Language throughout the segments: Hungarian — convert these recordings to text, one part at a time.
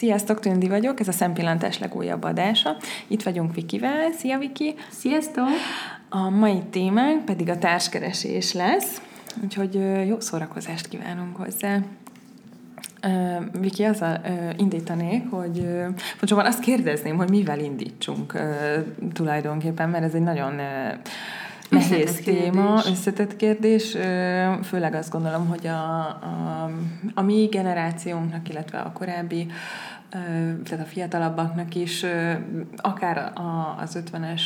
Sziasztok, Tündi vagyok, ez a Szempillantás legújabb adása. Itt vagyunk Vikivel. Szia, Viki! Sziasztok! A mai témánk pedig a társkeresés lesz, úgyhogy jó szórakozást kívánunk hozzá. Uh, Viki, azzal uh, indítanék, hogy uh, pontosabban azt kérdezném, hogy mivel indítsunk uh, tulajdonképpen, mert ez egy nagyon uh, nehéz téma, összetett kérdés. Főleg azt gondolom, hogy a, a, a mi generációnknak, illetve a korábbi, tehát a fiatalabbaknak is, akár az 50-es,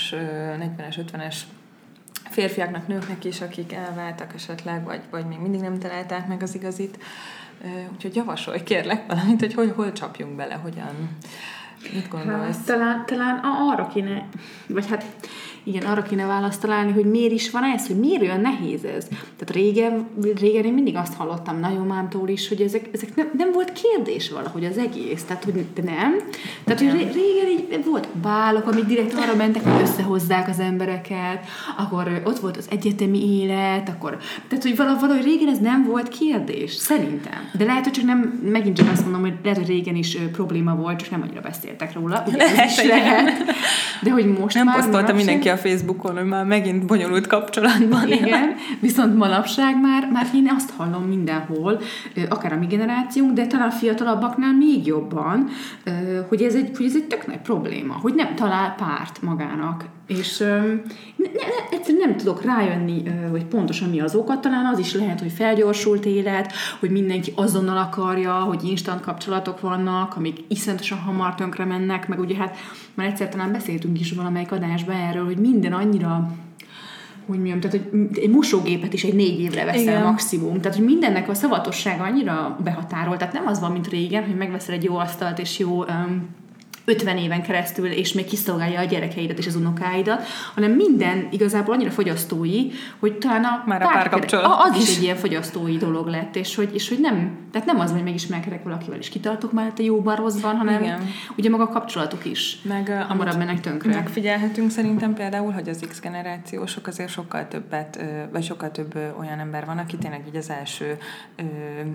40-es, 50-es férfiaknak, nőknek is, akik elváltak esetleg, vagy, vagy még mindig nem találták meg az igazit. Úgyhogy javasolj kérlek valamit, hogy hol, hol csapjunk bele, hogyan, mit gondolsz? Hát, talán, talán arra kéne, vagy hát igen, arra kéne választ találni, hogy miért is van ez, hogy miért olyan nehéz ez. Tehát régen, régen én mindig azt hallottam nagyomámtól is, hogy ezek, ezek nem, nem volt kérdés valahogy az egész. Tehát, hogy nem. Tehát, hogy régen így volt bálok, amik direkt arra mentek, hogy összehozzák az embereket, akkor ott volt az egyetemi élet, akkor, tehát, hogy valahogy régen ez nem volt kérdés, szerintem. De lehet, hogy csak nem, megint csak azt mondom, hogy lehet, hogy régen is probléma volt, csak nem annyira beszéltek róla. Ugye, lehet, is lehet. De hogy most nem már... posztolta mindenki a Facebookon, hogy már megint bonyolult kapcsolatban. Igen, viszont manapság már, már én azt hallom mindenhol, akár a mi generációnk, de talán a fiatalabbaknál még jobban, hogy ez egy, hogy ez egy tök nagy probléma, hogy nem talál párt magának. És ne, ne, egyszerűen nem tudok rájönni, hogy pontosan mi az oka, talán az is lehet, hogy felgyorsult élet, hogy mindenki azonnal akarja, hogy instant kapcsolatok vannak, amik iszonyatosan hamar tönkre mennek, meg ugye hát már egyszer talán beszéltünk is valamelyik adásban erről, hogy minden annyira hogy mondjam, tehát hogy egy mosógépet is egy négy évre veszel Igen. maximum. Tehát, hogy mindennek a szavatossága annyira behatárolt. Tehát nem az van, mint régen, hogy megveszel egy jó asztalt és jó um, 50 éven keresztül, és még kiszolgálja a gyerekeidet és az unokáidat, hanem minden igazából annyira fogyasztói, hogy talán a, Már a párkapcsolat az is egy ilyen fogyasztói dolog lett, és hogy, és hogy nem, tehát nem az, hogy megismerkedek valakivel, és kitartok már a jóban, rosszban, hanem Igen. ugye maga a kapcsolatok is meg, hamarabb mennek tönkre. Megfigyelhetünk szerintem például, hogy az X generációsok azért sokkal többet, vagy sokkal több olyan ember van, aki tényleg így az első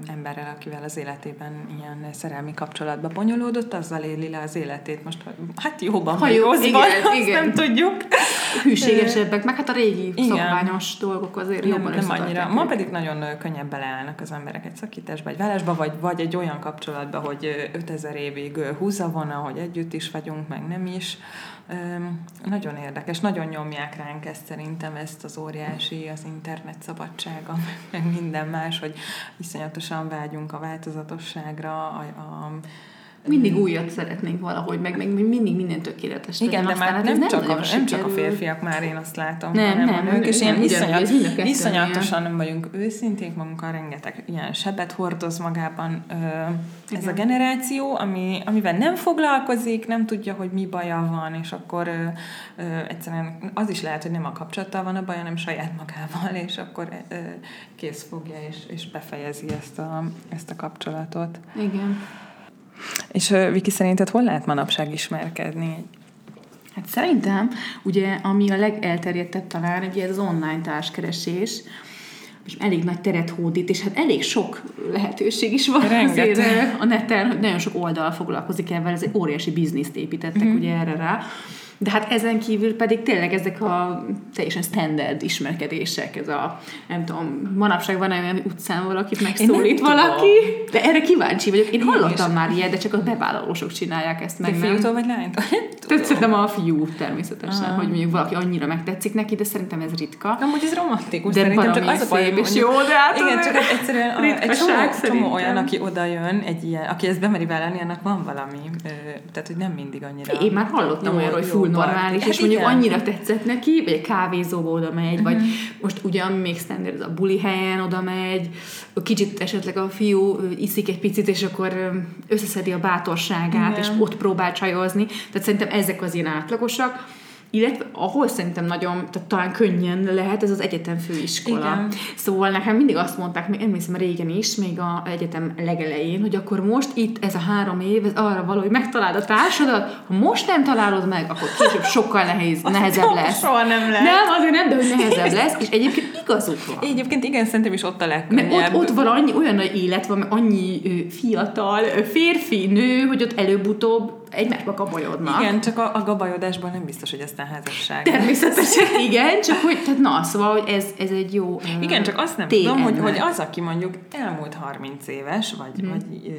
emberrel, akivel az életében ilyen szerelmi kapcsolatba bonyolódott, azzal éli le az élet életét most, hát jóban ha jó, rosszban, igen, igen. nem tudjuk. Hűségesebbek, meg hát a régi igen. szokványos dolgok azért nem, jobban nem annyira. Ma pedig nagyon könnyebb beleállnak az emberek egy szakításba, egy vállásba, vagy, vagy egy olyan kapcsolatba, hogy 5000 évig húza van, hogy együtt is vagyunk, meg nem is. Nagyon érdekes, nagyon nyomják ránk ezt szerintem, ezt az óriási, az internet szabadsága, meg minden más, hogy iszonyatosan vágyunk a változatosságra, a, a mindig újat szeretnénk valahogy, meg, meg mindig minden tökéletes. Igen, de már nem, nem, csak a, nem csak a férfiak már, én azt látom, nem, hanem nem, a nők, és ilyen iszonyat, iszonyatosan nem vagyunk őszinték magunkkal, rengeteg ilyen sebet hordoz magában ö, ez Igen. a generáció, ami, amivel nem foglalkozik, nem tudja, hogy mi baja van, és akkor ö, ö, egyszerűen az is lehet, hogy nem a kapcsolattal van a baja, hanem saját magával, és akkor ö, kész fogja, és, és befejezi ezt a, ezt a kapcsolatot. Igen. És Viki, szerinted hol lehet manapság ismerkedni? Hát szerintem, ugye, ami a legelterjedtebb talán, ugye ez az online társkeresés, és elég nagy teret hódít, és hát elég sok lehetőség is van Rengeteg. azért a neten, hogy nagyon sok oldal foglalkozik ebben, ez egy óriási bizniszt építettek mm-hmm. ugye erre rá. De hát ezen kívül pedig tényleg ezek a teljesen standard ismerkedések, ez a, nem tudom, manapság van olyan utcán valakit megszólít valaki, de erre kíváncsi vagyok. Én, hallottam már ilyet, de csak a bevállalósok csinálják ezt meg. De fiútól vagy lánytól? Szerintem a fiú természetesen, ah. hogy mondjuk valaki annyira megtetszik neki, de szerintem ez ritka. hogy ez romantikus, de szerintem csak az a baj, és jó, de hát igen, csak egyszerűen a, egy csomó, csomó olyan, aki oda jön, egy ilyen, aki ezt bemeri vállalni, annak van valami, tehát hogy nem mindig annyira. Én már hallottam olyan, hogy normális, hát és mondjuk igen. annyira tetszett neki, vagy egy kávézóba oda megy, uh-huh. vagy mhm. most ugyan még standard ez a buli helyen oda megy, kicsit esetleg a fiú iszik egy picit, és akkor összeszedi a bátorságát, igen. és ott próbál csajozni. Tehát szerintem ezek az ilyen átlagosak illetve ahol szerintem nagyon, tehát talán könnyen lehet, ez az egyetem főiskola. Igen. Szóval nekem mindig azt mondták, még emlékszem régen is, még a egyetem legelején, hogy akkor most itt ez a három év, ez arra való, hogy megtaláld a társadat, ha most nem találod meg, akkor később sokkal nehéz, nehezebb lesz. Soha nem lesz. Nem, azért nem, de hogy nehezebb lesz, és egyébként igazuk van. Egyébként igen, szerintem is ott a Mert legkönnyebb. ott, ott van annyi, olyan nagy élet van, meg annyi ö, fiatal, ö, férfi, nő, hogy ott előbb-utóbb egymásba kabajodnak. Igen, csak a, a gabajodásban nem biztos, hogy aztán házasság. Természetesen igen, csak hogy, tehát na, szóval, hogy ez, ez egy jó Igen, csak azt nem tudom, hogy, hogy az, aki mondjuk elmúlt 30 éves, vagy... vagy ö,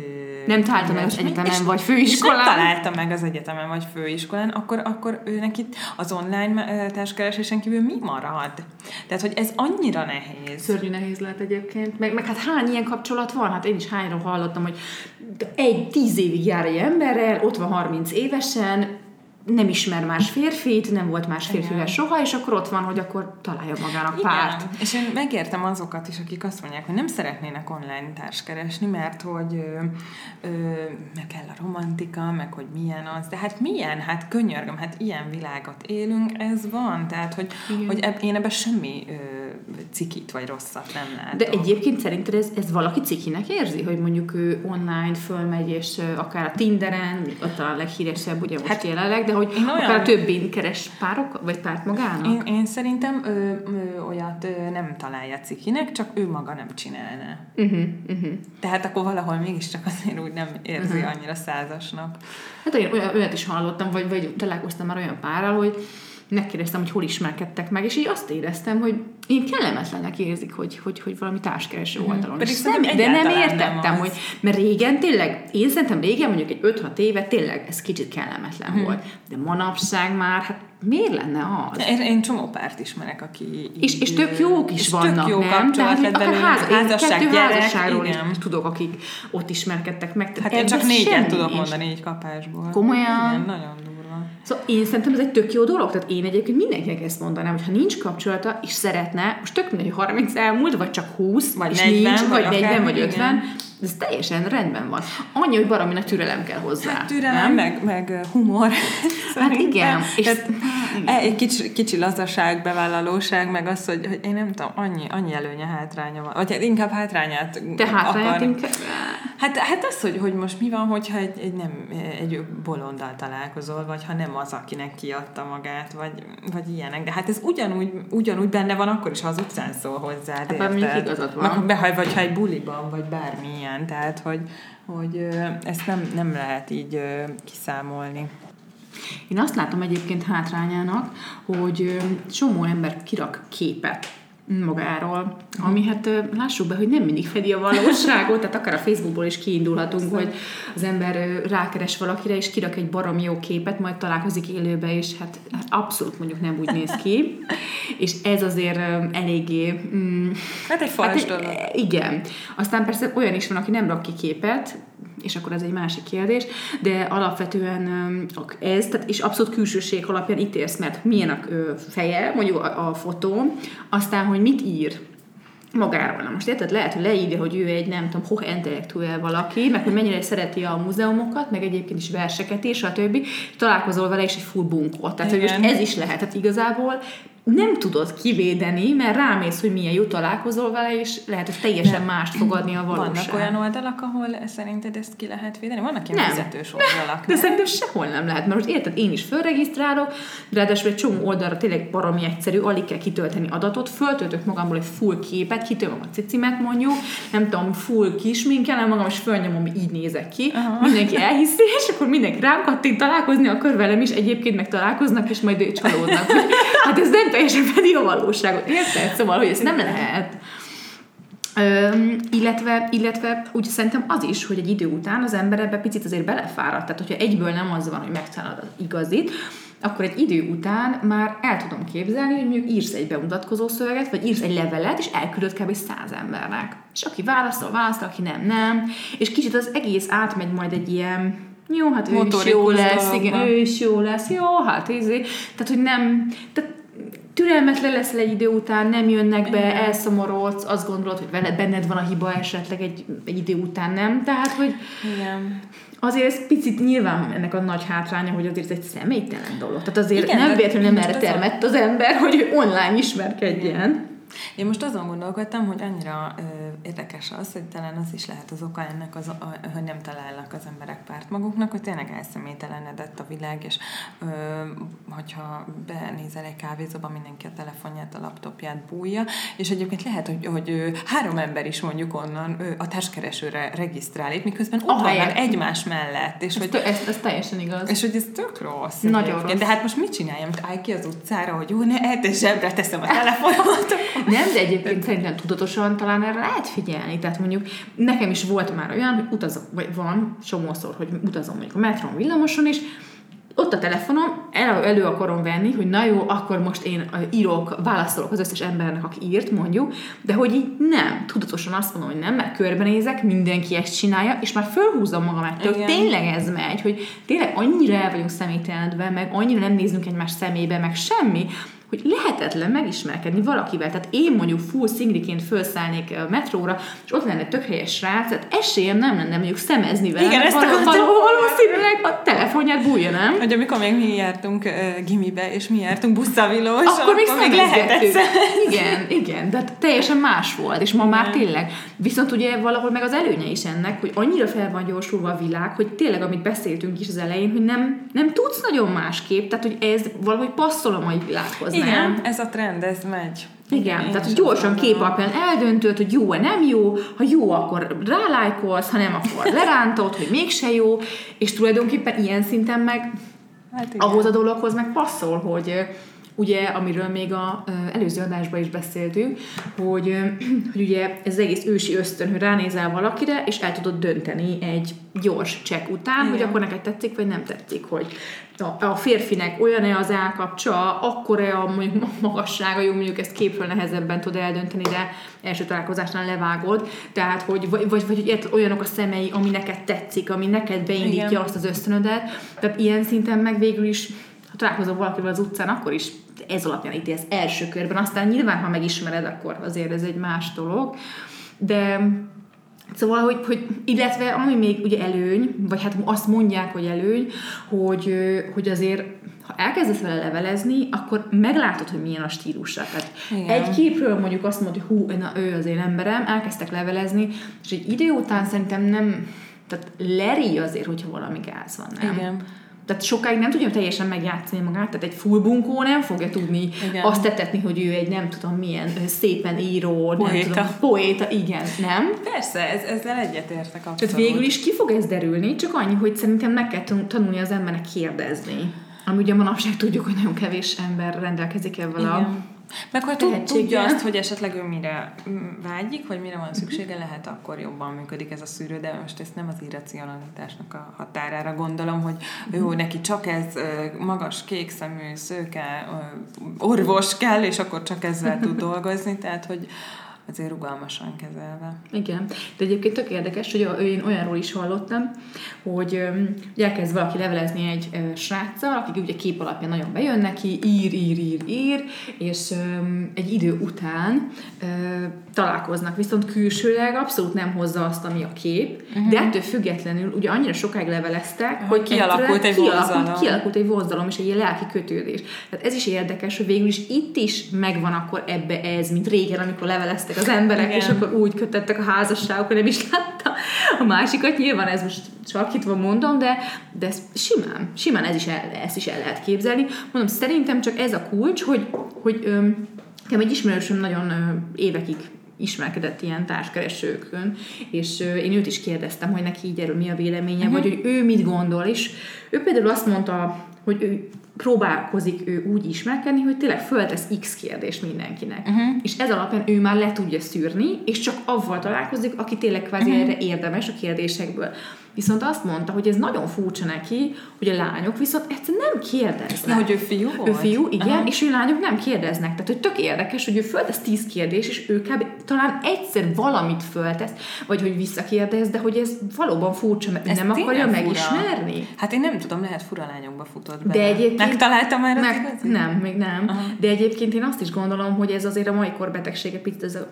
Nem találta meg az egyetemen vagy főiskolán. Nem találta meg az egyetemen vagy főiskolán, akkor, akkor ő neki az online társkeresésen kívül mi marad? Tehát, hogy ez annyira nehéz. Szörnyű nehéz lehet egyébként. Meg, meg hát hány ilyen kapcsolat van? Hát én is hányról hallottam, hogy egy tíz évig jár egy emberrel, ott van 30 évesen, nem ismer más férfit, nem volt más férfivel soha, és akkor ott van, hogy akkor találja magának párt. Igen, és én megértem azokat is, akik azt mondják, hogy nem szeretnének online társkeresni, mert hogy ö, ö, meg kell a romantika, meg hogy milyen az, de hát milyen, hát könyörgöm, hát ilyen világot élünk, ez van, tehát hogy, Igen. hogy eb, én ebben semmi ö, cikit vagy rosszat nem látom. De egyébként szerinted ez, ez valaki cikinek érzi, hogy mondjuk ő online fölmegy, és akár a Tinderen, ott a leghíresebb ugye most Hát jelenleg, de hogy én akár olyan- a többin keres párok, vagy párt magának? Én, én szerintem ö, ö, olyat ö, nem találja cikinek, csak ő maga nem csinálna. Uh-huh, uh-huh. Tehát akkor valahol mégiscsak azért úgy nem érzi uh-huh. annyira százasnak. Hát én olyat is hallottam, vagy, vagy találkoztam már olyan párral, hogy megkérdeztem, hogy hol ismerkedtek meg, és így azt éreztem, hogy én kellemetlennek érzik, hogy, hogy, hogy valami társkereső oldalon. Pedig És nem, de nem nem értettem, az. hogy mert régen tényleg, én szerintem régen mondjuk egy 5-6 éve tényleg ez kicsit kellemetlen Mhm. volt. De manapság már, hát miért lenne az? Én, én csomó párt ismerek, aki így, És, és tök jók is és vannak, tök jó nem? kapcsolat hogy akár ház, házasság, kettő gyerek, házasságról is tudok, akik ott ismerkedtek meg. Hát én csak négyen tudok mondani így kapásból. Komolyan? Igen, nagyon durva. Szóval én szerintem ez egy tök jó dolog, tehát én egyébként mindenkinek ezt mondanám, hogy ha nincs kapcsolata, és szeretne, most tök mindegy, hogy 30 elmúlt, vagy csak 20, Vagy és 40, nincs, vagy vagy 40, akár, vagy igen. 50, ez teljesen rendben van. Annyi, hogy baraminak türelem kell hozzá. Hát türelem, nem? meg, meg humor. Hát igen, és- És egy kicsi, kicsi lazaság, bevállalóság, meg az, hogy, hogy én nem tudom, annyi, annyi előnye, hátránya van. Vagy hát inkább hátrányát Te hátrányát akar- inkább... Hát, hát az, hogy, hogy most mi van, hogyha egy, egy, nem, egy bolonddal találkozol, vagy ha nem az, akinek kiadta magát, vagy, vagy ilyenek. De hát ez ugyanúgy, ugyanúgy benne van, akkor is, ha az utcán szól hozzád. Hát, érted? igazad van. Meg, be- vagy ha egy buliban, vagy bármilyen. Tehát, hogy, hogy ezt nem, nem lehet így kiszámolni. Én azt látom egyébként hátrányának, hogy csomó ember kirak képet magáról, ami hát lássuk be, hogy nem mindig fedi a valóságot, tehát akár a Facebookból is kiindulhatunk, hogy az ember rákeres valakire, és kirak egy barom jó képet, majd találkozik élőbe, és hát, hát abszolút mondjuk nem úgy néz ki, és ez azért eléggé mm, Hát egy fals egy- dolog. Igen. Aztán persze olyan is van, aki nem rak ki képet, és akkor ez egy másik kérdés, de alapvetően ez, tehát és abszolút külsőség alapján ítélsz, mert milyen a feje, mondjuk a, a fotó, aztán, hogy mit ír magáról. Na most érted, lehet, hogy leírja, hogy ő egy nem tudom, hoch intellektuel valaki, meg hogy mennyire szereti a múzeumokat, meg egyébként is verseket és a többi, találkozol vele, és egy full bunkó. Tehát, hogy Igen. most ez is lehet, tehát igazából nem tudod kivédeni, mert rámész, hogy milyen jó találkozol vele, és lehet, hogy teljesen mást fogadni a valóság. Vannak olyan oldalak, ahol szerinted ezt ki lehet védeni? Vannak ilyen Nem. fizetős oldalak. De szerintem sehol nem lehet, mert most érted, én is fölregisztrálok, de ráadásul egy csomó oldalra tényleg baromi egyszerű, alig kell kitölteni adatot, föltöltök magamból egy full képet, kitöltöm a cicimet mondjuk, nem tudom, full kisminkelem magam, és fölnyomom, hogy így nézek ki. Aha. Mindenki elhiszi, és akkor mindenki rám kattint találkozni, akkor velem is egyébként meg találkoznak, és majd csalódnak. Hát ez nem teljesen fedi a valóságot. Érted? Szóval, hogy ez nem lehet. Öm, illetve, illetve úgy szerintem az is, hogy egy idő után az ember ebbe picit azért belefárad. Tehát, hogyha egyből nem az van, hogy megtalálod az igazit, akkor egy idő után már el tudom képzelni, hogy mondjuk írsz egy bemutatkozó szöveget, vagy írsz egy levelet, és elküldöd kb. száz embernek. És aki válaszol, válaszol, aki nem, nem. És kicsit az egész átmegy majd egy ilyen jó, hát ő is jó lesz, igen, ő is jó lesz, jó, hát izé. Tehát, hogy nem, tehát türelmetlen leszel egy idő után, nem jönnek be, elszomorodsz, azt gondolod, hogy veled benned van a hiba esetleg egy, egy idő után nem. Tehát, hogy Igen. azért ez picit nyilván ennek a nagy hátránya, hogy azért ez egy személytelen dolog. Tehát azért Igen, nem véletlenül nem erre termett az ember, hogy online ismerkedjen. Én most azon gondolkodtam, hogy annyira ö, érdekes az, hogy talán az is lehet az oka ennek, az, a, hogy nem találnak az emberek párt maguknak, hogy tényleg elszemélytelenedett a világ, és ö, hogyha benézel egy kávézóba, mindenki a telefonját, a laptopját bújja, és egyébként lehet, hogy, hogy három ember is mondjuk onnan ö, a társkeresőre regisztrál, itt miközben ott vannak egymás mellett, és Ez, hogy ez, ez teljesen igaz. és hogy ez tök rossz. Nagyon rossz. De hát most mit csináljam? Állj ki az utcára, hogy jó, ne, zsebre teszem a telefonomat. Nem, de egyébként szerintem tudatosan talán erre lehet figyelni. Tehát mondjuk nekem is volt már olyan, hogy utazok, vagy van csomószor, hogy utazom mondjuk a metron, villamoson, és ott a telefonom, el, elő akarom venni, hogy na jó, akkor most én írok, válaszolok az összes embernek, aki írt, mondjuk, de hogy így nem, tudatosan azt mondom, hogy nem, mert körbenézek, mindenki ezt csinálja, és már fölhúzom magam ettől, Igen. tényleg ez megy, hogy tényleg annyira el vagyunk személytelenedve, meg annyira nem nézünk egymás szemébe, meg semmi, hogy lehetetlen megismerkedni valakivel. Tehát én mondjuk full szingriként felszállnék a metróra, és ott lenne tök helyes srác, tehát esélyem nem lenne mondjuk szemezni vele. Igen, ezt val- val- valószínűleg a telefonját bújja, nem? Hogy amikor még mi jártunk uh, gimibe, és mi jártunk buszavillós, akkor még még lehetett. Igen, igen, de teljesen más volt, és ma már Igen. tényleg. Viszont ugye valahol meg az előnye is ennek, hogy annyira fel van gyorsulva a világ, hogy tényleg, amit beszéltünk is az elején, hogy nem, nem tudsz nagyon másképp, tehát hogy ez valahogy passzol a mai világhoz, nem? Igen, ez a trend, ez megy. Igen, én tehát hogy gyorsan kép alapján eldöntöd, hogy jó-e, nem jó, ha jó, akkor rálájkolsz, ha nem, akkor lerántod, hogy mégse jó, és tulajdonképpen ilyen szinten meg Hát igen. ahhoz a dologhoz meg passzol, hogy ugye, amiről még a előző adásban is beszéltünk, hogy, hogy ugye ez az egész ősi ösztön, hogy ránézel valakire, és el tudod dönteni egy gyors csekk után, Igen. hogy akkor neked tetszik, vagy nem tetszik, hogy a, a férfinek olyan-e az állkapcsa, akkor-e a mondjuk magassága, jó, mondjuk ezt képről nehezebben tud eldönteni, de első találkozásnál levágod, tehát hogy vagy, vagy, vagy hogy olyanok a szemei, ami neked tetszik, ami neked beindítja Igen. azt az ösztönödet, tehát ilyen szinten meg végül is találkozol valakivel az utcán, akkor is ez alapján ítélsz első körben. Aztán nyilván, ha megismered, akkor azért ez egy más dolog. De Szóval, hogy, hogy, illetve ami még ugye előny, vagy hát azt mondják, hogy előny, hogy, hogy azért ha elkezdesz vele levelezni, akkor meglátod, hogy milyen a stílusa. Tehát Igen. egy képről mondjuk azt mondod, hogy hú, na, ő az én emberem, elkezdtek levelezni, és egy idő után szerintem nem, tehát leri azért, hogyha valami gáz van, nem? Igen. Tehát sokáig nem tudja teljesen megjátszani magát, tehát egy full bunkó nem fogja tudni Igen. azt tetetni, hogy ő egy nem tudom milyen szépen író, nem Poéta. tudom, poéta, igen, nem? Persze, ez, ezzel egyetértek abszolút. Tehát végül is ki fog ez derülni, csak annyi, hogy szerintem meg kell tan- tanulni az embernek kérdezni. Ami ugye manapság tudjuk, hogy nagyon kevés ember rendelkezik ebben a... Meg tud, tehetséggel. tudja azt, hogy esetleg ő mire vágyik, vagy mire van szüksége, lehet akkor jobban működik ez a szűrő, de most ezt nem az irracionalitásnak a határára gondolom, hogy jó, neki csak ez magas, kék szemű, szőke, orvos kell, és akkor csak ezzel tud dolgozni, tehát hogy azért rugalmasan kezelve. Igen, de egyébként tök érdekes, hogy én olyanról is hallottam, hogy ugye elkezd valaki levelezni egy sráccal, akik ugye kép alapján nagyon bejön neki, ír, ír, ír, ír, és egy idő után találkoznak, viszont külsőleg abszolút nem hozza azt, ami a kép, uh-huh. de ettől függetlenül ugye annyira sokáig leveleztek, hogy kialakult egy vonzalom. kialakult, kialakult egy vonzalom és egy ilyen lelki kötődés. Tehát ez is érdekes, hogy végül is itt is megvan akkor ebbe ez, mint régen, amikor leveleztek az emberek, Igen. és akkor úgy kötöttek a házasságokra, nem is látta a másikat. Nyilván ez most sarkítva mondom, de, de ez simán, simán ez is el, ezt is el lehet képzelni. Mondom, szerintem csak ez a kulcs, hogy, hogy öm, egy ismerősöm nagyon ö, évekig ismerkedett ilyen társkeresőkön, és én őt is kérdeztem, hogy neki így erről mi a véleménye, uh-huh. vagy hogy ő mit gondol, és ő például azt mondta, hogy ő próbálkozik ő úgy ismerkedni, hogy tényleg föltesz X kérdést mindenkinek. Uh-huh. És ez alapján ő már le tudja szűrni, és csak avval találkozik, aki tényleg kvázi uh-huh. erre érdemes a kérdésekből. Viszont azt mondta, hogy ez nagyon furcsa neki, hogy a lányok viszont egyszerűen nem kérdeznek. Na, hogy ő fiú volt? Ő fiú, igen, Aha. és ő lányok nem kérdeznek. Tehát, hogy tök érdekes, hogy ő föltesz tíz kérdés, és ő kb. talán egyszer valamit föltesz, vagy hogy visszakérdez, de hogy ez valóban furcsa, mert ez nem akarja fura. megismerni. Hát én nem tudom, lehet fura lányokba futott be. De egyébként... Megtaláltam már meg, Nem, még nem. Aha. De egyébként én azt is gondolom, hogy ez azért a mai korbetegsége, picit ez, a,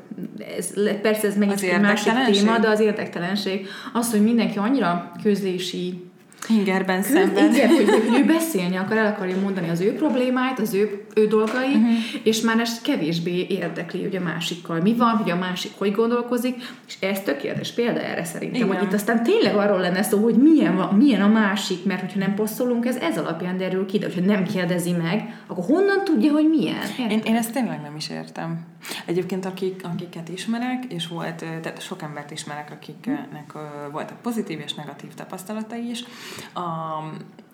ez persze ez megint egy másik téma, de az érdektelenség. Az, hogy mindenki annyira közlési Ingerben szenved. Igen, hogy, hogy ő beszélni akar, el akarja mondani az ő problémáit, az ő, ő dolgai, uh-huh. és már ez kevésbé érdekli, hogy a másikkal mi van, hogy a másik hogy gondolkozik, és ez tökéletes példa erre szerintem, Igen. hogy itt aztán tényleg arról lenne szó, hogy milyen, milyen a másik, mert hogyha nem posztolunk, ez ez alapján derül ki, de hogyha nem kérdezi meg, akkor honnan tudja, hogy milyen? Én, én ezt tényleg nem is értem. Egyébként akik, akiket ismerek, és volt, tehát sok embert ismerek, akiknek voltak pozitív és negatív tapasztalatai is, a,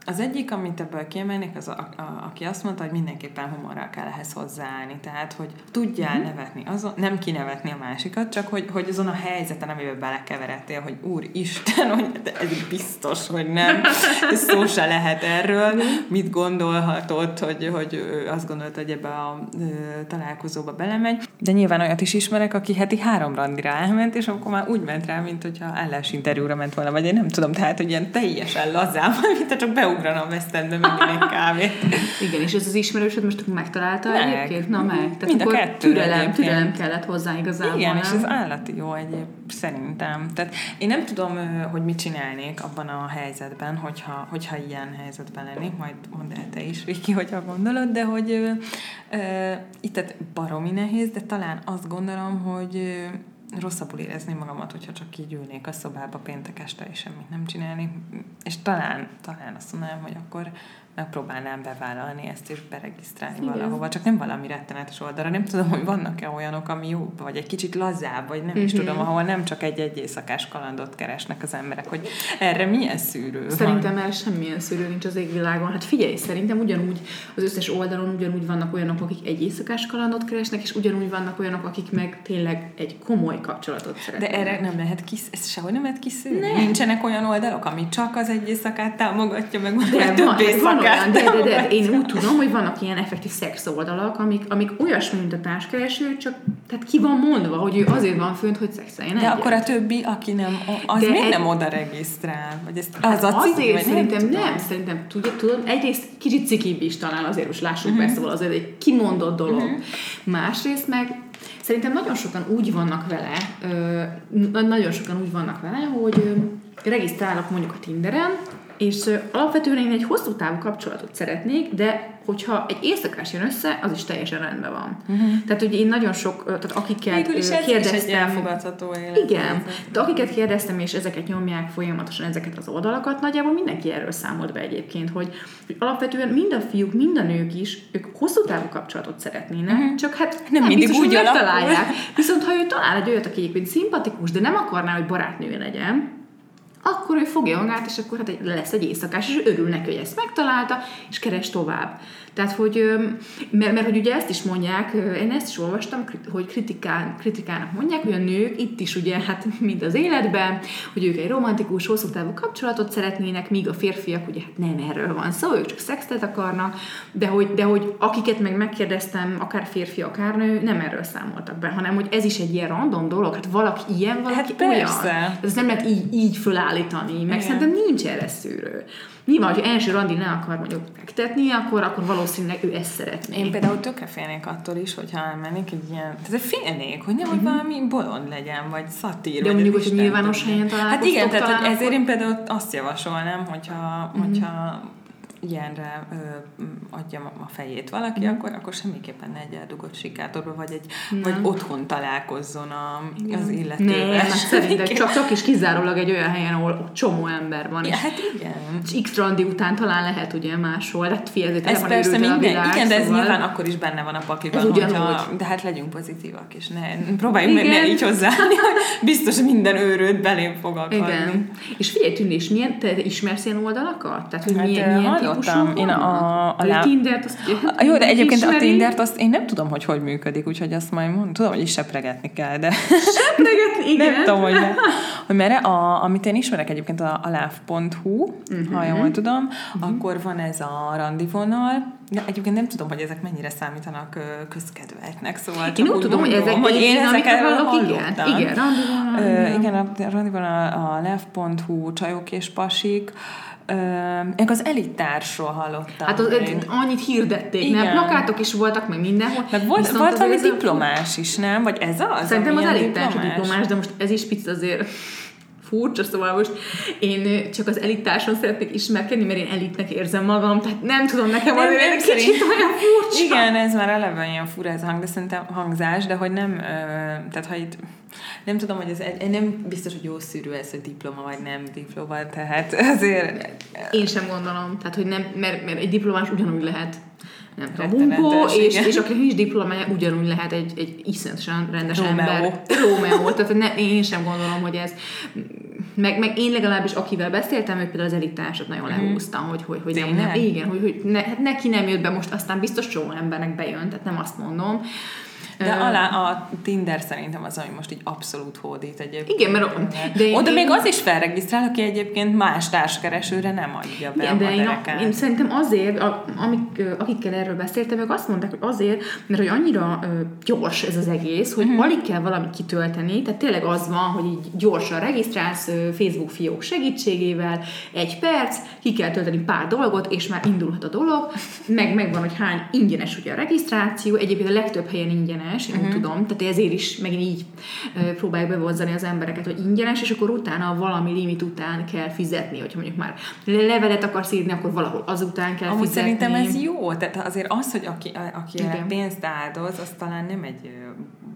az egyik, amit ebből kiemelnék, az a, a, aki azt mondta, hogy mindenképpen humorral kell ehhez hozzáállni. Tehát, hogy tudjál mm-hmm. nevetni, azon, nem kinevetni a másikat, csak hogy, hogy azon a helyzeten, amiben belekeveredtél, hogy úr Isten, hogy de ez biztos, hogy nem, szó se lehet erről. Mm-hmm. Mit gondolhatott, hogy, hogy azt gondolta, hogy ebbe a ö, találkozóba belemegy. De nyilván olyat is ismerek, aki heti három randira elment, és akkor már úgy ment rá, mint hogyha állásinterjúra ment volna, vagy én nem tudom, tehát, hogy ilyen teljesen lazán, mint csak be ugrana a West Endbe egy kávét. Igen, és ez az ismerősöd most megtalálta meg. egyébként? Na meg. Tehát Mind a kettő türelem, türelem kellett hozzá igazából. Igen, nem? és ez állati jó egyéb, szerintem. Tehát én nem tudom, hogy mit csinálnék abban a helyzetben, hogyha, hogyha ilyen helyzetben lennék, majd mondd el te is, Viki, hogyha gondolod, de hogy ö, itt tehát baromi nehéz, de talán azt gondolom, hogy rosszabbul érezni magamat, hogyha csak így ülnék a szobába péntek este és semmit nem csinálni. És talán, talán azt mondanám, hogy akkor megpróbálnám bevállalni ezt és beregisztrálni Igen. valahova, csak nem valami rettenetes oldalra. Nem tudom, hogy vannak-e olyanok, ami jobb, vagy egy kicsit lazább, vagy nem uh-huh. is mhm. tudom, ahol nem csak egy-egy éjszakás kalandot keresnek az emberek, hogy erre milyen szűrő Szerintem erre semmilyen szűrő nincs az égvilágon. Hát figyelj, szerintem ugyanúgy az összes oldalon ugyanúgy vannak olyanok, akik egy éjszakás kalandot keresnek, és ugyanúgy vannak olyanok, akik meg tényleg egy komoly kapcsolatot szeretnek. De erre nem lehet kis, ezt sehogy nem lehet kiszűrni. Nem. Nincsenek olyan oldalak, ami csak az egy éjszakát támogatja, meg de több éjszakát olyan, de, de, de, én úgy tudom, hogy vannak ilyen effektív szex oldalak, amik, amik olyasmi, mint a társkereső, csak tehát ki van mondva, hogy ő azért van fönt, hogy szexeljen De egyet. akkor a többi, aki nem, az de miért egy, nem oda regisztrál? Vagy ez, az hát a ciki, azért vagy szerintem nem, nem szerintem tudja, tudom, egyrészt kicsit cikibb is talán azért, most lássuk uh-huh. persze, azért egy kimondott dolog. Uh-huh. Másrészt meg szerintem nagyon sokan úgy vannak vele, ö, nagyon sokan úgy vannak vele, hogy ö, regisztrálok mondjuk a Tinderen, és alapvetően én egy hosszú távú kapcsolatot szeretnék, de hogyha egy éjszakás jön össze, az is teljesen rendben van. Uh-huh. Tehát, hogy én nagyon sok, tehát akiket is kérdeztem... Is egy Igen. De akiket kérdeztem, és ezeket nyomják folyamatosan ezeket az oldalakat, nagyjából mindenki erről számolt be egyébként, hogy, hogy alapvetően mind a fiúk, mind a nők is, ők hosszú távú kapcsolatot szeretnének, uh-huh. csak hát nem, nem mindig biztos, úgy találják. Viszont ha ő talál egy olyat, aki egyébként szimpatikus, de nem akarná, hogy barátnője legyen, akkor ő fogja magát, és akkor hát lesz egy éjszakás, és örül neki, hogy ezt megtalálta, és keres tovább. Tehát, hogy, mert, mert hogy ugye ezt is mondják, én ezt is olvastam, hogy kritikán, kritikának mondják, hogy a nők itt is ugye, hát mint az életben, hogy ők egy romantikus, hosszú távú kapcsolatot szeretnének, míg a férfiak ugye hát nem erről van szó, ők csak szextet akarnak, de hogy, de hogy akiket meg megkérdeztem, akár férfi, akár nő, nem erről számoltak be, hanem hogy ez is egy ilyen random dolog, hát valaki ilyen, valaki hát persze. olyan. Ez nem lehet így, így fölállítani, meg Igen. szerintem nincs erre szűrő. Nyilván, hogy első randi ne akar mondjuk megtetni, akkor, akkor valószínűleg ő ezt szeretné. Én például tökre félnék attól is, hogyha elmennék egy ilyen, tehát félnék, hogy nehogy uh-huh. valami bolond legyen, vagy szatír. De vagy mondjuk, hogy nyilvános helyen találkoztok Hát igen, tehát ezért akkor... én például azt javasolnám, hogyha, uh-huh. hogyha ilyenre ö, adja a fejét valaki, mm. akkor, akkor semmiképpen ne egy eldugott sikátorba, vagy, egy, nem. vagy otthon találkozzon a, az illetővel. Nem, hát szerintem csak, csak is kizárólag egy olyan helyen, ahol csomó ember van. Ja, hát igen. És X randi után talán lehet ugye máshol, hát figyelj, ez persze minden, a világ, igen, de ez szóval... nyilván akkor is benne van a pakliban, hogyha, de hát legyünk pozitívak, és ne, próbáljunk igen. meg ne így hozzáállni, hogy biztos minden őrőt belém fog akarni. Igen. És figyelj, Tűnés, milyen, te ismersz ilyen oldalakat? Tehát, hogy hát, milyen, milyen hallottam. Én a, a, a láb... Tindert azt A- Jó, de egyébként a ismeri. Tindert azt én nem tudom, hogy hogy működik, úgyhogy azt majd mondom, tudom, hogy is sepregetni kell, de Seplegetni, igen. nem tudom, hogy, ne, hogy merre. A, amit én ismerek egyébként a, a láv.hu, uh-huh. ha jól tudom, uh-huh. akkor van ez a randivonal, de egyébként nem tudom, hogy ezek mennyire számítanak közkedveltnek, szóval Én csak úgy tudom, hogy mondom, ezek- hogy én, én, ezeket hallok, igen. hallottam. Igen, Ö, igen. a randivonal, a lev.hu, csajok és pasik, én az elittársról hallottam. Hát az, még. annyit hirdették, Igen. nem? Plakátok is voltak, meg mindenhol. Meg volt, Viszont volt valami ez a- diplomás is, nem? Vagy ez az? Szerintem az elitárs a diplomás, de most ez is picit azért furcsa, szóval most én csak az elitáson szeretnék ismerkedni, mert én elitnek érzem magam, tehát nem tudom, nekem Nem, azért nem egy kicsit szerint- olyan furcsa. Igen, ez már eleve ilyen fura ez a hang, de szerintem hangzás, de hogy nem, tehát ha itt nem tudom, hogy ez egy, nem biztos, hogy jó szűrő ez, hogy diploma vagy nem diploma, tehát azért Én sem gondolom, tehát hogy nem, mert, mert egy diplomás ugyanúgy lehet nem tudom, munkó, és, és aki nincs diplomája, ugyanúgy lehet egy, egy iszonyatosan rendes Rómeó. ember. Rómeó. Tehát ne, én sem gondolom, hogy ez meg, meg én legalábbis, akivel beszéltem, ő például az elittársat nagyon lehúztam, hogy, hogy, hogy nem, nem, igen, hogy, hogy ne, hát neki nem jött be most, aztán biztos csomó embernek bejön, tehát nem azt mondom. De alá a Tinder szerintem az, ami most így abszolút hódít egyébként. Igen, mert- de én- Oda én- még az is felregisztrál, aki egyébként más társkeresőre nem adja be Igen, a de én, a, én szerintem azért, a, amik, akikkel erről beszéltem, ők azt mondták, hogy azért, mert hogy annyira ö, gyors ez az egész, hogy uh-huh. alig kell valamit kitölteni, tehát tényleg az van, hogy így gyorsan regisztrálsz ö, Facebook fiók segítségével, egy perc, ki kell tölteni pár dolgot, és már indulhat a dolog, meg megvan, hogy hány ingyenes ugye a regisztráció, egyébként a legtöbb helyen ingyenes, én Mhm. uh-huh. tudom, tehát ezért is megint így próbáljuk bevonzani az embereket, hogy ingyenes, és akkor utána valami limit után kell fizetni, hogyha mondjuk már levelet akarsz írni, akkor valahol azután kell Amúgy fizetni. szerintem ez jó, tehát azért az, hogy aki, aki Igen. pénzt áldoz, az talán nem egy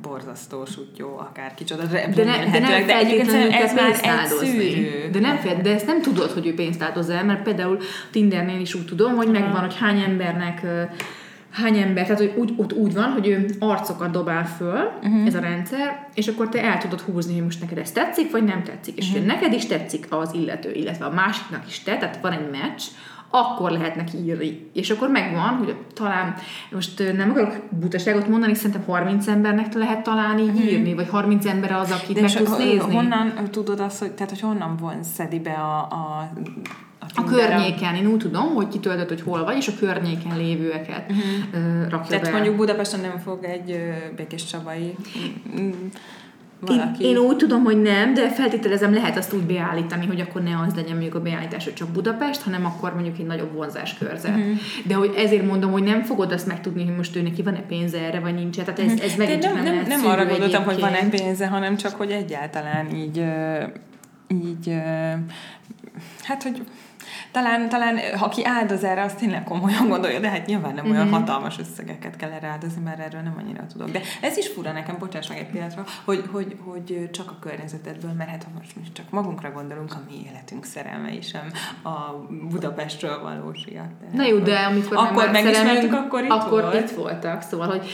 borzasztó sutyó, akár kicsoda, De, ne, de nem de egyébként ez már egy. De, nem fel, de ezt nem tudod, hogy ő pénzt áldoz el, mert például Tindernél is úgy tudom, hogy megvan, hogy hány embernek hány ember, tehát hogy úgy, ott úgy van, hogy ő arcokat dobál föl, uh-huh. ez a rendszer, és akkor te el tudod húzni, hogy most neked ez tetszik, vagy nem tetszik. És uh-huh. neked is tetszik az illető, illetve a másiknak is te, tehát van egy meccs, akkor lehet neki írni. És akkor megvan, hogy talán, most nem akarok butaságot mondani, szerintem 30 embernek lehet talán így írni, vagy 30 ember az, akit De meg tudsz nézni. honnan tudod azt, hogy, tehát, hogy honnan von szedi be a, a, A környéken, én úgy tudom, hogy kitöltött, hogy hol vagy, és a környéken lévőeket uh-huh. rakja Tehát be. mondjuk Budapesten nem fog egy Békés Csabai mm, én, valaki... én úgy tudom, hogy nem, de feltételezem lehet azt úgy beállítani, hogy akkor ne az legyen mondjuk a beállítás, hogy csak Budapest, hanem akkor mondjuk egy nagyobb vonzáskörzet. Uh-huh. De hogy ezért mondom, hogy nem fogod azt megtudni, hogy most ő neki van-e pénze erre, vagy nincs Tehát ez, ez megint csak nem, nem, nem, nem arra gondoltam, hogy van-e pénze, hanem csak, hogy egyáltalán így, így hát, hogy talán, talán, ha aki áldoz erre, azt tényleg komolyan gondolja, de hát nyilván nem olyan hatalmas összegeket kell erre áldozni, mert erről nem annyira tudok. De ez is fura nekem, bocsáss meg egy pillanatra, hogy, hogy, hogy csak a környezetedből, mert hát ha most csak magunkra gondolunk, a mi életünk szerelmei sem a Budapestről valósiak. Na jó, de amikor Akkor szerelmünk, akkor itt akkor volt. itt voltak. Szóval, hogy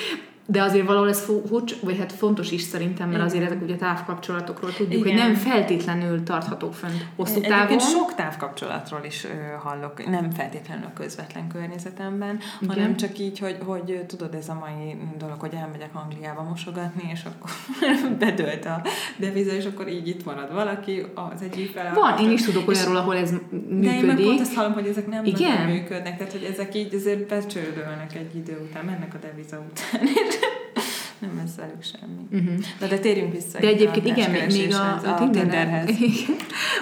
de azért valahol ez furcsa, vagy hát fontos is szerintem, mert azért ezek ugye távkapcsolatokról tudjuk, Igen. hogy nem feltétlenül tarthatók fönt hosszú távon. Egyébként sok távkapcsolatról is hallok, nem feltétlenül a közvetlen környezetemben, Igen. hanem csak így, hogy, hogy tudod, ez a mai dolog, hogy elmegyek Angliába mosogatni, és akkor bedölt a deviza, és akkor így itt marad valaki az egyik fele. Van, én is tudok olyanról, ahol ez De én meg pont működik. azt hallom, hogy ezek nem Igen? működnek, tehát hogy ezek így azért becsődölnek egy idő után, mennek a deviza után, nem lesz velük semmi. Uh-huh. Na de térjünk vissza. De egyébként igen, még, társkereséshez, a, a Tinderhez.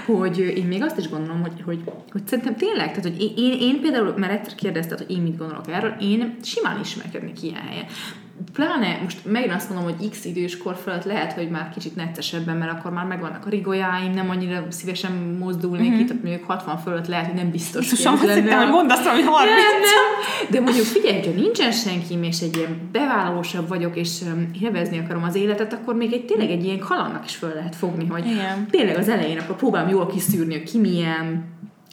hogy én még azt is gondolom, hogy, hogy, hogy szerintem tényleg, tehát hogy én, én, én például, mert egyszer kérdezted, hogy én mit gondolok erről, én simán ismerkednék ilyen helyen. Pláne most megint azt mondom, hogy x idős kor fölött lehet, hogy már kicsit neccesebben, mert akkor már megvannak a rigolyáim, nem annyira szívesen mozdulnék mm-hmm. itt, tehát mondjuk 60 fölött lehet, hogy nem biztos. Szóval azt hittem, hogy azt, hogy 30. nem, nem. De mondjuk figyelj, hogyha nincsen senki, és egy ilyen bevállalósabb vagyok, és um, élvezni akarom az életet, akkor még egy tényleg egy ilyen kalannak is föl lehet fogni, hogy Igen. tényleg az elején akkor próbálom jól kiszűrni, hogy ki milyen,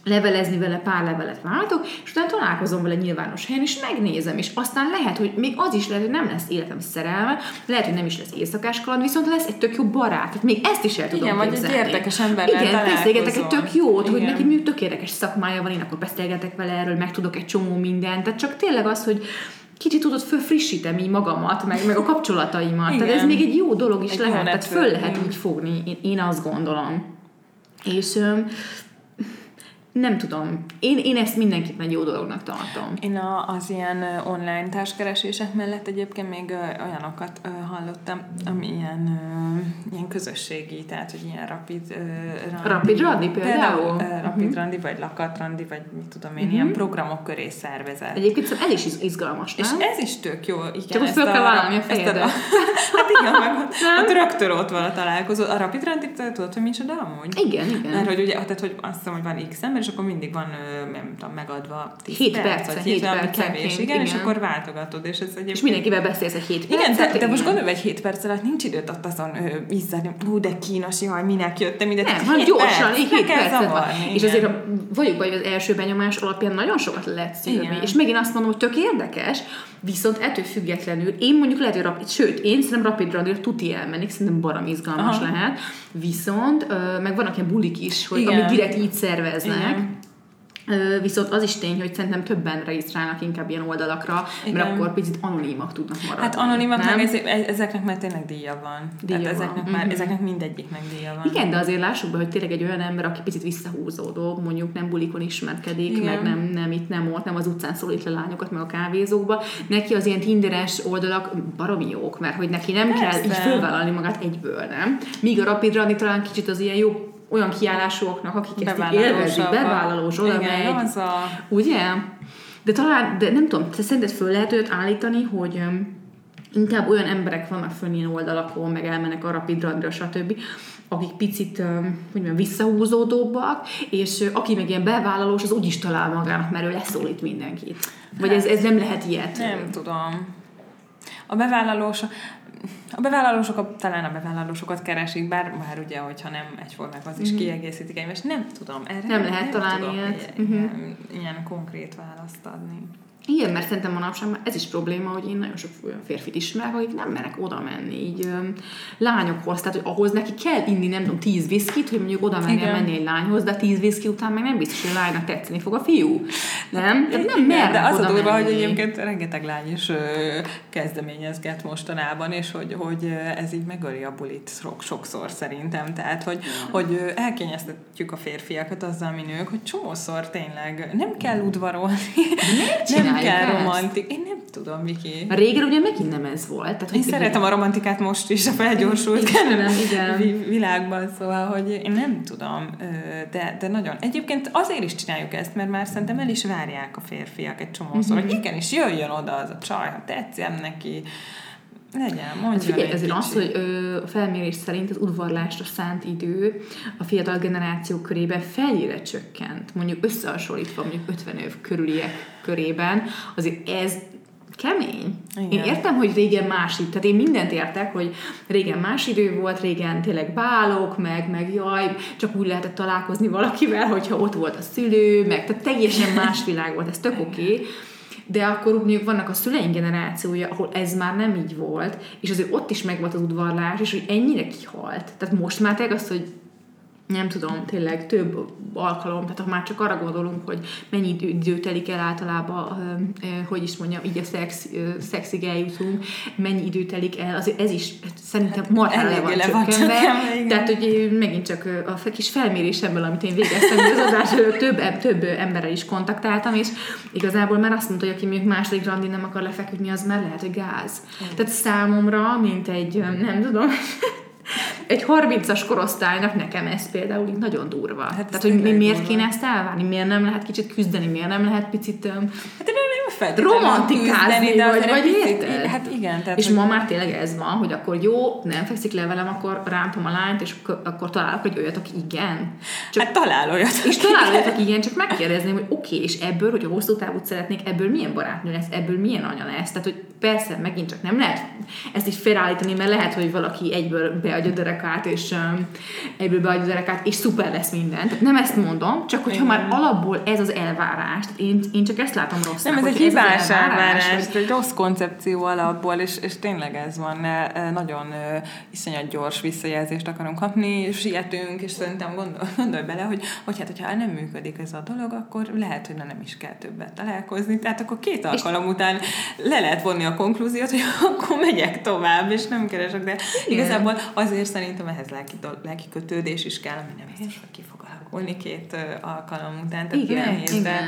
levelezni vele, pár levelet váltok, és utána találkozom vele nyilvános helyen, és megnézem, és aztán lehet, hogy még az is lehet, hogy nem lesz életem szerelme, lehet, hogy nem is lesz éjszakás kaland, viszont lesz egy tök jó barát. Tehát még ezt is el tudom Igen, vagy egy érdekes ember Igen, beszélgetek egy tök jót, hogy Igen. neki mi tök érdekes szakmája van, én akkor beszélgetek vele erről, megtudok egy csomó mindent. Tehát csak tényleg az, hogy kicsit tudod, fölfrissítem így magamat, meg, meg a kapcsolataimat. Tehát ez Igen. még egy jó dolog is Egy lehet, tehát föl lehet úgy fogni, én, én azt gondolom. És nem tudom, én, én ezt mindenképpen jó dolognak tartom. Én a, az ilyen online társkeresések mellett egyébként még olyanokat hallottam, ami ilyen, ilyen közösségi, tehát hogy ilyen rapid randi. Rapid randi például? ö, rapid Mhm. randi, vagy lakat randi, vagy mit tudom én, ilyen programok köré szervezett. Egyébként szerintem ez is iz- izgalmas, És nem? ez is tök jó. Igen, Csak ezt föl kell vállalni a fejedre. Hát igen, meg ott, ott rögtön ott van a találkozó. A Rapid Randit tudod, hogy micsoda amúgy? Igen, igen. Mert hogy ugye, tehát, hogy azt hiszem, hogy van X ember, és akkor mindig van, nem tudom, megadva 10 Hét perc, perce, vagy hét hét valami percenként, kevés, igen, és igen. akkor váltogatod, és ez egyébként... És mindenkivel beszélsz egy hét Igen, percet, de, de most gondolj, egy hét perc alatt nincs időt ott azon izzadni, hú, de kínos, jaj, minek jöttem ide. Nem, hanem gyorsan, perc, egy le hét kell percet van. És igen. azért vagyok vagy az első benyomás alapján nagyon sokat lehet szűrni. Igen. És megint azt mondom, hogy tök érdekes, viszont ettől függetlenül én mondjuk lehet, hogy rapid, sőt, én szerintem rapid randira tuti elmennék, szerintem barom izgalmas Aha. lehet. Viszont, meg vannak ilyen bulik is, hogy Igen. amit direkt így szerveznek. Igen. Viszont az is tény, hogy szerintem többen regisztrálnak inkább ilyen oldalakra, Igen. mert akkor picit anonimak tudnak maradni. Hát anonimak, nem? meg ez, ezeknek már tényleg díja van. Díja Tehát van. ezeknek, már, Mhm. ezeknek mindegyiknek díja van. Igen, de azért lássuk be, hogy tényleg egy olyan ember, aki picit visszahúzódó, mondjuk nem bulikon ismerkedik, Igen. meg nem, nem itt, nem ott, nem az utcán szólít le lányokat, meg a kávézókba. Neki az ilyen tinderes oldalak baromi jók, mert hogy neki nem kell Persze. így fölvállalni magát egyből, nem? Míg a Rapid Rally talán kicsit az ilyen jó olyan kiállásúak, akik ezt így élvezik, bevállalós, oda Igen, megy, az a... Ugye? De talán, de nem tudom, te szerinted föl lehet őt állítani, hogy inkább olyan emberek vannak fönn ilyen oldalakon, meg elmennek a rapid randra, stb., akik picit, hogy mondjam, visszahúzódóbbak, és aki meg ilyen bevállalós, az úgy is talál magának, mert ő leszólít mindenkit. Vagy ez, ez nem lehet ilyet. Nem tudom. A bevállalós, a bevállalósok talán a bevállalósokat keresik, bár, bár ugye, hogyha nem egyformák, az is kiegészítik egymást. Nem tudom. Erre Mhm. Nem lehet találni tudok ilyet. Ilyen, Mhm. ilyen, ilyen konkrét választ adni. Igen, mert szerintem manapság ez is probléma, hogy én nagyon sok olyan férfit ismerek, akik nem merek oda menni, így öm, lányokhoz, tehát hogy ahhoz neki kell inni, nem tudom, tíz viszkit, hogy mondjuk oda menni, Igen. menni egy lányhoz, de tíz viszki után meg nem biztos, hogy a lánynak tetszeni fog a fiú. Nem? Tehát nem mernek de az a durva, hogy egyébként rengeteg lány is ö, kezdeményezget mostanában, és hogy, hogy ez így megöli a bulit sok, sokszor szerintem. Tehát, hogy, hogy ö, elkényeztetjük a férfiakat azzal, mi nők, hogy csomószor tényleg nem kell udvarolni, nem kell romantik. Én nem tudom, Viki. Régen ugye megint nem ez volt. Tehát, Én szeretem a romantikát most is, a felgyorsult nem, igen. vi- világban, szóval, hogy én nem tudom, de, de nagyon. Egyébként azért is csináljuk ezt, mert már szerintem el is várják a férfiak egy csomószor, Mhm. hogy igenis jöjjön oda az a csaj, ha tetszen neki, legyen, Hát mondjon figyelj, egy azért az, hogy ö, a felmérés szerint az udvarlásra szánt idő a fiatal generáció körében felére csökkent, mondjuk összehasonlítva mondjuk 50 év körüliek körében, azért ez kemény. Igen. Én értem, hogy régen más idő, tehát én mindent értek, hogy régen más idő volt, régen tényleg bálok, meg, meg jaj, csak úgy lehetett találkozni valakivel, hogyha ott volt a szülő, meg tehát teljesen más világ volt, ez tök oké, okay. De akkor mondjuk vannak a szüleink generációja, ahol ez már nem így volt, és azért ott is megvolt az udvarlás, és hogy ennyire kihalt. Tehát most már tényleg az, hogy nem tudom, tényleg több alkalom, tehát ha már csak arra gondolunk, hogy mennyi idő, idő telik el általában, hogy is mondjam, így a szex, szexig eljutunk, mennyi idő telik el, azért ez is szerintem hát, marhára le van csökkenve. Tehát, hogy megint csak a kis felmérésemből, amit én végeztem, az adás előtt több, több emberrel is kontaktáltam, és igazából már azt mondta, hogy aki még második randi nem akar lefeküdni, az már lehet, hogy gáz. Tehát számomra, mint egy, nem tudom, egy 30-as korosztálynak nekem ez például így nagyon durva. Hát Tehát, hogy mi, miért durva. kéne ezt elvárni? Miért nem lehet kicsit küzdeni? Miért nem lehet picit... öm, Hát feltétlenül romantikázni, küzdeni, de vagy, vagy érted? Hát igen. Tehát, És hogy- ma már tényleg ez van, hogy akkor jó, nem fekszik le velem, akkor rántom a lányt, és akkor- találok egy olyat, aki igen. Csak Hát talál olyat. és találod, olyat, aki igen, csak megkérdezném, hogy oké, okay, és ebből, hogyha hosszú távút szeretnék, ebből milyen barátnő lesz, ebből milyen anya lesz. Tehát, hogy persze, megint csak nem lehet ezt is felállítani, mert lehet, hogy valaki egyből beadja a derekát, és um, egyből beadja a derekát, és szuper lesz minden. Tehát nem ezt mondom, csak hogyha már alapból ez az elvárás, tehát én, én csak ezt látom rossznak. Nem, ez egy hibás elvárás, egy rossz koncepció alapból, és, és tényleg ez van, ne- nagyon ö, iszonyat gyors visszajelzést akarunk kapni, és sietünk, és szerintem gondol, gondolj bele, hogy, hogy hát, hogyha nem működik ez a dolog, akkor lehet, hogy na nem is kell többet találkozni, tehát akkor két alkalom után le lehet vonni a konklúziót, hogy akkor megyek tovább, és nem keresek, de Igen. igazából azért szerintem ehhez lelki, lelki kötődés is kell, ami nem biztos, hogy ki fog alakulni két alkalom után, tehát Igen, nehéz, de igen.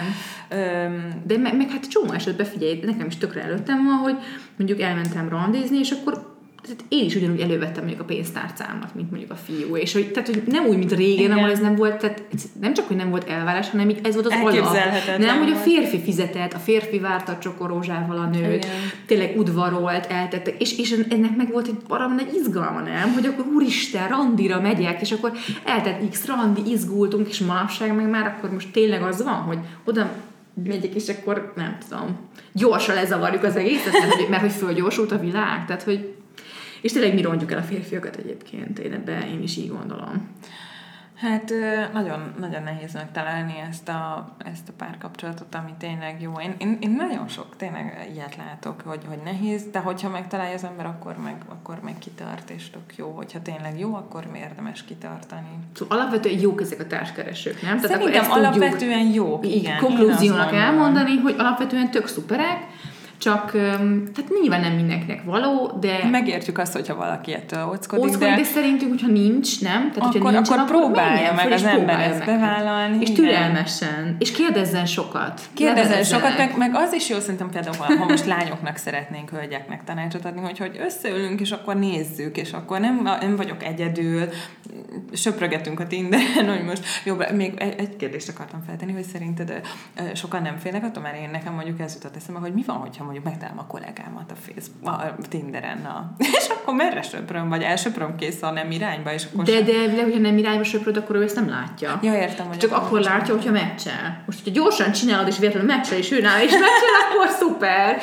öm, De meg, meg hát csomó esetben figyelj, nekem is tökre előttem van, hogy mondjuk elmentem randizni, és akkor tehát én is ugyanúgy elővettem mondjuk a pénztárcámat, mint mondjuk a fiú, és hogy, tehát, hogy nem úgy, mint régen, Igen. ahol ez nem volt, tehát nem csak, hogy nem volt elvárás, hanem így ez volt az alap. Elképzelhetetlen Nem, hogy a férfi fizetett, a férfi várta a csokorózsával a nőt, Igen. tényleg udvarolt, eltette, és, és ennek meg volt egy barom nagy izgalma, nem? Hogy akkor úristen, randira megyek, és akkor eltett x randi, izgultunk, és manapság meg már akkor most tényleg az van, hogy oda megyek, és akkor nem tudom, gyorsan lezavarjuk az egészet, mert hogy fölgyorsult a világ, tehát hogy és tényleg mi rontjuk el a férfiakat egyébként, én ebben én is így gondolom. Hát nagyon, nagyon nehéz megtalálni ezt a, ezt a párkapcsolatot, ami tényleg jó. Én, én, én nagyon sok tényleg ilyet látok, hogy, hogy nehéz, de hogyha megtalálja az ember, akkor meg, akkor meg kitart, és tök jó. Hogyha tényleg jó, akkor mi érdemes kitartani. Szóval alapvetően jók ezek a társkeresők, nem? Szerintem tudjuk alapvetően jók, igen. konklúziónak elmondani, hogy alapvetően tök szuperek, csak tehát nyilván nem mindenkinek való, de Megértjük azt, hogyha valaki ettől óckodik, Óckodik, de de szerintünk, hogyha nincs, nem? Tehát, hogyha Akkor- nincsen, akkor próbálja menjen meg föl, az ember ezt bevállalni, És igen. türelmesen. És kérdezzen sokat. Kérdezel Levelezzenek. sokat, meg, meg az is jó szerintem például, ha, most lányoknak szeretnénk hölgyeknek tanácsot adni, hogy, hogy összeülünk, és akkor nézzük, és akkor nem, nem vagyok egyedül, söprögetünk a Tinderen, hogy most jobb, még egy, kérdést akartam feltenni, hogy szerinted sokan nem félnek attól, mert én nekem mondjuk ez jutott eszembe, hogy mi van, hogyha mondjuk megtalálom a kollégámat a Facebook, a Tinderen, na. és akkor merre söpröm, vagy elsöpröm kész a nem irányba, és akkor De, sem- de, de, hogyha nem irányba söpröd, akkor ő ezt nem látja. Ja, értem, hogy Csak akkor látja, hogyha meccsel. Most, hogyha gyorsan csinálod, és véletlenül meccsel, és ő nála is meccsel, akkor szuper.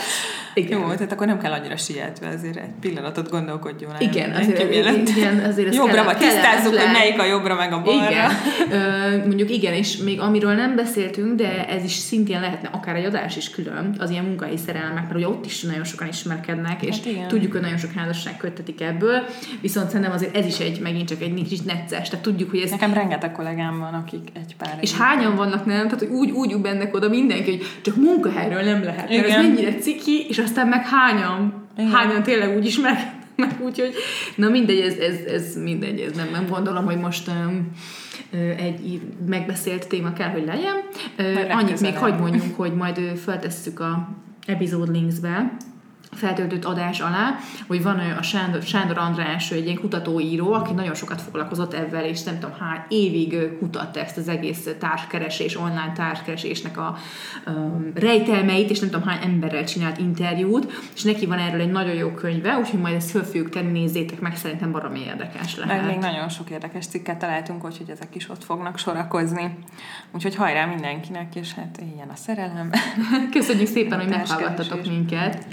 Igen. Jó, tehát akkor nem kell annyira sietve, azért egy pillanatot gondolkodjon el. Igen, azért, igen, azért ez Jobbra vagy, tisztázzuk, hogy melyik a jobbra, meg a balra. Igen. Ö, mondjuk igen, és még amiről nem beszéltünk, de ez is szintén lehetne akár egy adás is külön, az ilyen munkahelyi szerelmek, mert ugye ott is nagyon sokan ismerkednek, és Hát igen. tudjuk, hogy nagyon sok házasság köttetik ebből, viszont szerintem azért ez is egy, megint csak egy kicsit necces, tehát tudjuk, hogy ez Nekem rengeteg kollégám van, akik egy pár és hányan vannak, nem? Tehát, hogy úgy, úgy bennek oda mindenki, hogy csak munkahelyről nem lehet. Mert ez Igen. mennyire ciki, és aztán meg hányan, Igen. hányan tényleg úgy is meg, meg úgyhogy, na mindegy, ez, ez, ez mindegy, ez nem, nem gondolom, hogy most um, egy megbeszélt téma kell, hogy legyen. Ö, Annyit még hagyd mondjunk, hogy majd ö, feltesszük a episode linksbe, feltöltött adás alá, hogy van a Sándor, Sándor András, egy ilyen kutatóíró, aki nagyon sokat foglalkozott ebben, és nem tudom hány évig kutatta ezt az egész társkeresés, online társkeresésnek a um, rejtelmeit, és nem tudom hány emberrel csinált interjút, és neki van erről egy nagyon jó könyve, úgyhogy majd ezt föl fogjuk tenni, nézzétek meg, szerintem baromi érdekes lehet. Meg még nagyon sok érdekes cikket találtunk, úgyhogy ezek is ott fognak sorakozni. Úgyhogy hajrá mindenkinek, és hát ilyen a szerelem. Köszönjük szépen, hogy Társkeresés. meghallgattatok minket.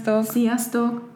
Sziasztok! Sziasztok!